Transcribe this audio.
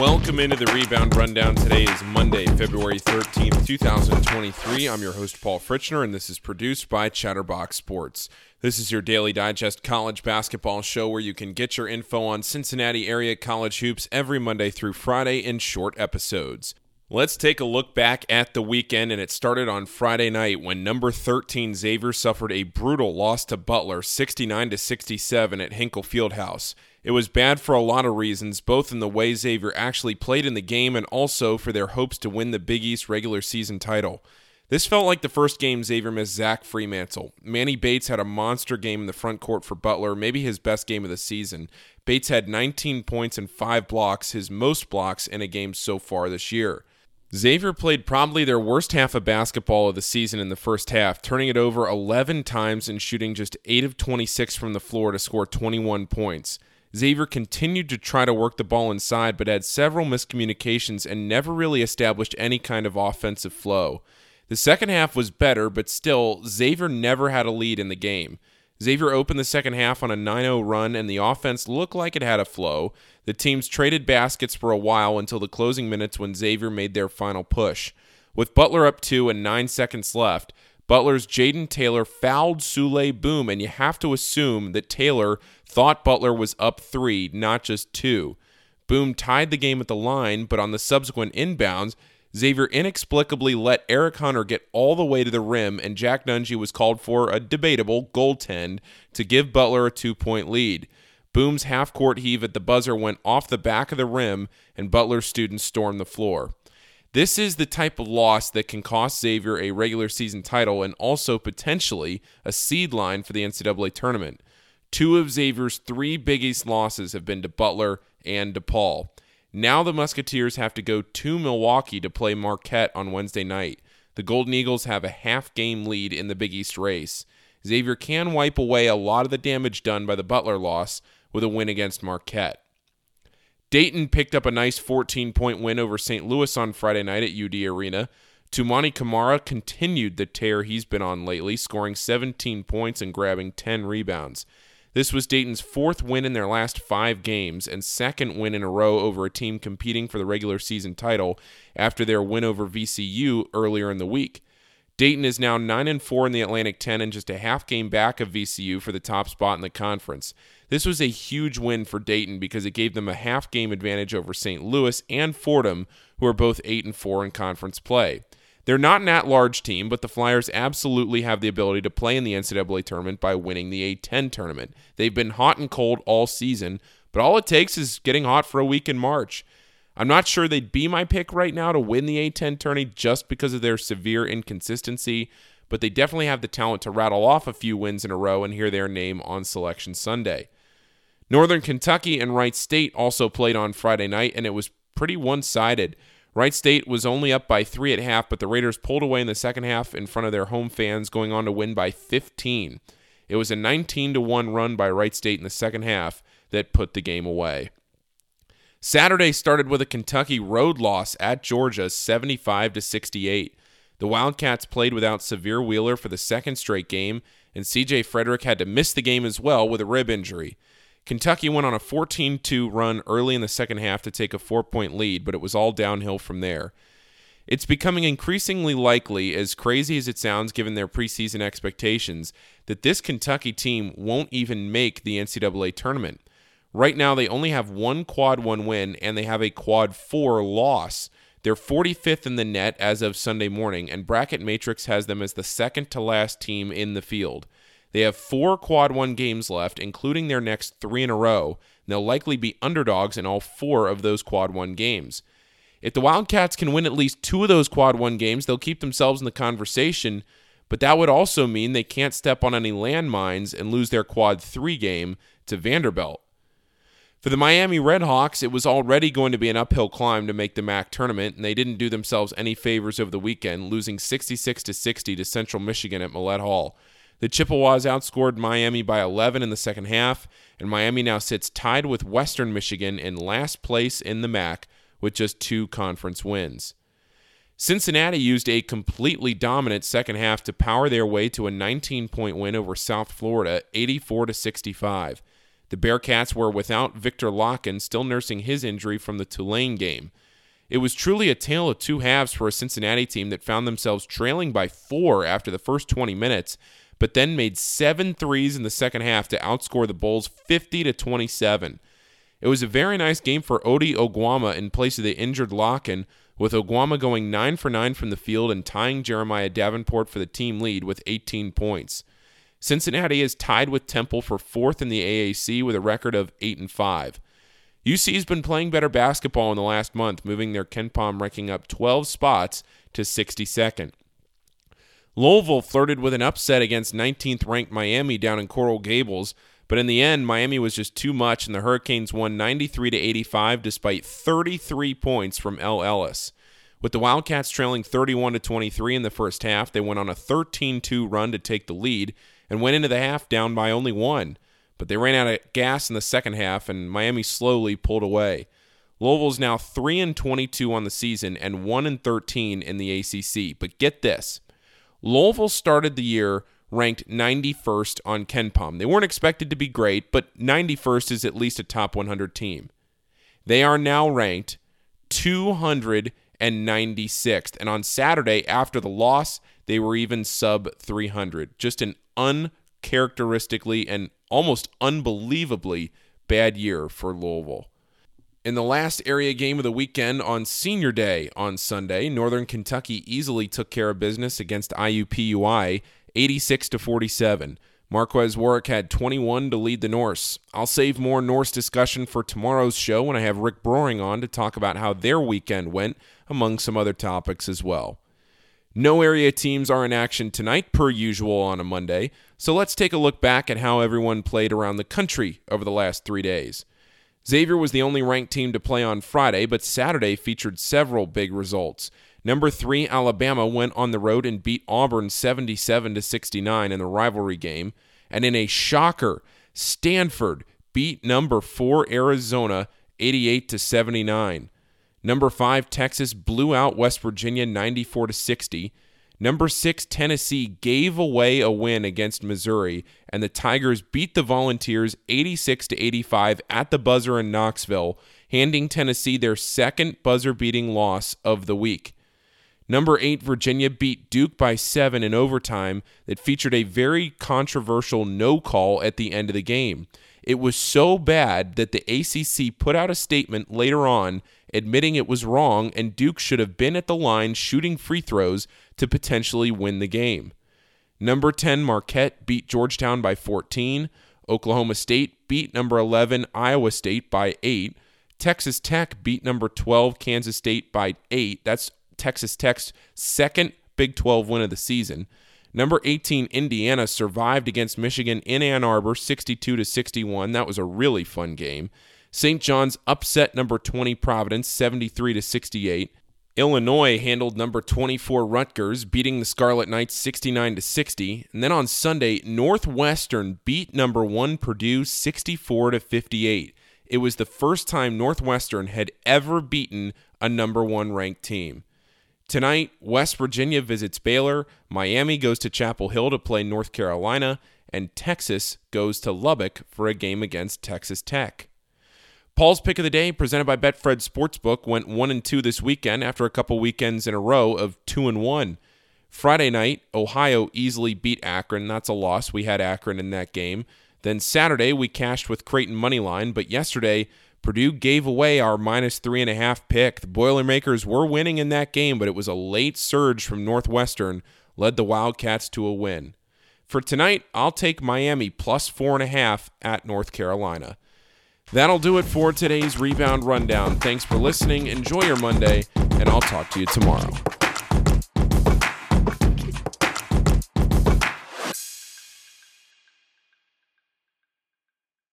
Welcome into the Rebound Rundown. Today is Monday, February 13th, 2023. I'm your host, Paul Fritchner, and this is produced by Chatterbox Sports. This is your daily digest college basketball show where you can get your info on Cincinnati area college hoops every Monday through Friday in short episodes. Let's take a look back at the weekend, and it started on Friday night when number 13 Xavier suffered a brutal loss to Butler, 69 to 67 at Hinkle Fieldhouse. It was bad for a lot of reasons, both in the way Xavier actually played in the game and also for their hopes to win the Big East regular season title. This felt like the first game Xavier missed Zach Freemantle. Manny Bates had a monster game in the front court for Butler, maybe his best game of the season. Bates had 19 points and 5 blocks, his most blocks in a game so far this year. Xavier played probably their worst half of basketball of the season in the first half, turning it over 11 times and shooting just 8 of 26 from the floor to score 21 points. Xavier continued to try to work the ball inside, but had several miscommunications and never really established any kind of offensive flow. The second half was better, but still, Xavier never had a lead in the game. Xavier opened the second half on a 9 0 run, and the offense looked like it had a flow. The teams traded baskets for a while until the closing minutes when Xavier made their final push. With Butler up two and nine seconds left, Butler's Jayden Taylor fouled Souley Boum, and you have to assume that Taylor thought Butler was up three, not just two. Boum tied the game at the line, but on the subsequent inbounds, Xavier inexplicably let Eric Hunter get all the way to the rim, and Jack Nunge was called for a debatable goaltend to give Butler a two point lead. Boum's half court heave at the buzzer went off the back of the rim, and Butler's students stormed the floor. This is the type of loss that can cost Xavier a regular season title and also potentially a seed line for the NCAA tournament. Two of Xavier's three Big East losses have been to Butler and DePaul. Now the Musketeers have to go to Milwaukee to play Marquette on Wednesday night. The Golden Eagles have a half game lead in the Big East race. Xavier can wipe away a lot of the damage done by the Butler loss with a win against Marquette. Dayton picked up a nice 14 point win over St. Louis on Friday night at UD Arena. Toumani Camara continued the tear he's been on lately, scoring 17 points and grabbing 10 rebounds. This was Dayton's fourth win in their last five games and second win in a row over a team competing for the regular season title after their win over VCU earlier in the week. Dayton is now 9 and 4 in the Atlantic 10 and just a half game back of VCU for the top spot in the conference. This was a huge win for Dayton because it gave them a half game advantage over St. Louis and Fordham, who are both 8 and 4 in conference play. They're not an at large team, but the Flyers absolutely have the ability to play in the NCAA tournament by winning the A10 tournament. They've been hot and cold all season, but all it takes is getting hot for a week in March. I'm not sure they'd be my pick right now to win the A10 tourney just because of their severe inconsistency, but they definitely have the talent to rattle off a few wins in a row and hear their name on Selection Sunday. Northern Kentucky and Wright State also played on Friday night, and it was pretty one sided. Wright State was only up by three at half, but the Raiders pulled away in the second half in front of their home fans, going on to win by 15. It was a 19 to 1 run by Wright State in the second half that put the game away. Saturday started with a Kentucky road loss at Georgia 75 to 68. The Wildcats played without Sahvir Wheeler for the second straight game, and CJ Fredrick had to miss the game as well with a rib injury. Kentucky went on a 14 2 run early in the second half to take a four point lead, but it was all downhill from there. It's becoming increasingly likely, as crazy as it sounds given their preseason expectations, that this Kentucky team won't even make the NCAA tournament. Right now, they only have one quad one win and they have a quad four loss. They're 45th in the net as of Sunday morning, and Bracket Matrix has them as the second to last team in the field. They have four quad one games left, including their next three in a row. They'll likely be underdogs in all four of those quad one games. If the Wildcats can win at least two of those quad one games, they'll keep themselves in the conversation. But that would also mean they can't step on any landmines and lose their quad three game to Vanderbilt. For the Miami Redhawks, it was already going to be an uphill climb to make the MAC tournament, and they didn't do themselves any favors over the weekend, losing 66 to 60 to Central Michigan at Millett Hall. The Chippewas outscored Miami by 11 in the second half, and Miami now sits tied with Western Michigan in last place in the MAC with just two conference wins. Cincinnati used a completely dominant second half to power their way to a 19 point win over South Florida, 84 to 65. The Bearcats were without Victor Lakhin, still nursing his injury from the Tulane game. It was truly a tale of two halves for a Cincinnati team that found themselves trailing by four after the first 20 minutes, but then made seven threes in the second half to outscore the Bulls 50 to 27. It was a very nice game for Ody Oguama in place of the injured Lakhin, with Oguama going 9 for 9 from the field and tying Jeremiah Davenport for the team lead with 18 points. Cincinnati is tied with Temple for fourth in the AAC with a record of 8 and 5. UC has been playing better basketball in the last month, moving their KenPom ranking up 12 spots to 62nd. Louisville flirted with an upset against 19th ranked Miami down in Coral Gables, but in the end Miami was just too much and the Hurricanes won 93 to 85 despite 33 points from El Ellis. With the Wildcats trailing 31 to 23 in the first half, they went on a 13-2 run to take the lead and went into the half down by only 1, but they ran out of gas in the second half and Miami slowly pulled away. Louisville is now 3 and 22 on the season and 1 and 13 in the ACC. But get this. Louisville started the year ranked 91st on KenPom. They weren't expected to be great, but 91st is at least a top 100 team. They are now ranked 296th. And 96th. And on Saturday, after the loss, they were even sub 300. Just an uncharacteristically and almost unbelievably bad year for Louisville. In the last area game of the weekend on Senior Day on Sunday, Northern Kentucky easily took care of business against IUPUI 86 to 47. Marquez Warwick had 21 to lead the Norse. I'll save more Norse discussion for tomorrow's show when I have Rick Broering on to talk about how their weekend went, among some other topics as well. No area teams are in action tonight, per usual on a Monday, so let's take a look back at how everyone played around the country over the last three days. Xavier was the only ranked team to play on Friday, but Saturday featured several big results. Number 3 Alabama went on the road and beat Auburn 77 to 69 in the rivalry game, and in a shocker, Stanford beat number 4 Arizona 88 to 79. Number 5 Texas blew out West Virginia 94 to 60. Number six, Tennessee gave away a win against Missouri, and the Tigers beat the Volunteers 86 to 85 at the buzzer in Knoxville, handing Tennessee their second buzzer beating loss of the week. Number eight, Virginia beat Duke by seven in overtime that featured a very controversial no call at the end of the game. It was so bad that the ACC put out a statement later on admitting it was wrong and Duke should have been at the line shooting free throws to potentially win the game. Number 10, Marquette beat Georgetown by 14. Oklahoma State beat number 11, Iowa State by 8. Texas Tech beat number 12, Kansas State by 8. That's Texas Tech's second Big 12 win of the season. Number 18 Indiana survived against Michigan in Ann Arbor 62 to 61. That was a really fun game. St. John's upset number 20 Providence 73 to 68. Illinois handled number 24 Rutgers, beating the Scarlet Knights 69 to 60. And then on Sunday, Northwestern beat number 1 Purdue 64 to 58. It was the first time Northwestern had ever beaten a number 1 ranked team. Tonight, West Virginia visits Baylor, Miami goes to Chapel Hill to play North Carolina, and Texas goes to Lubbock for a game against Texas Tech. Paul's pick of the day, presented by Betfred Sportsbook, went one and two this weekend after a couple weekends in a row of two and one. Friday night, Ohio easily beat Akron. That's a loss. We had Akron in that game. Then Saturday, we cashed with Creighton Moneyline, but yesterday, Purdue gave away our minus three and a half pick. The Boilermakers were winning in that game, but it was a late surge from Northwestern, led the Wildcats to a win. For tonight, I'll take Miami plus four and a half at North Carolina. That'll do it for today's Rebound Rundown. Thanks for listening. Enjoy your Monday, and I'll talk to you tomorrow.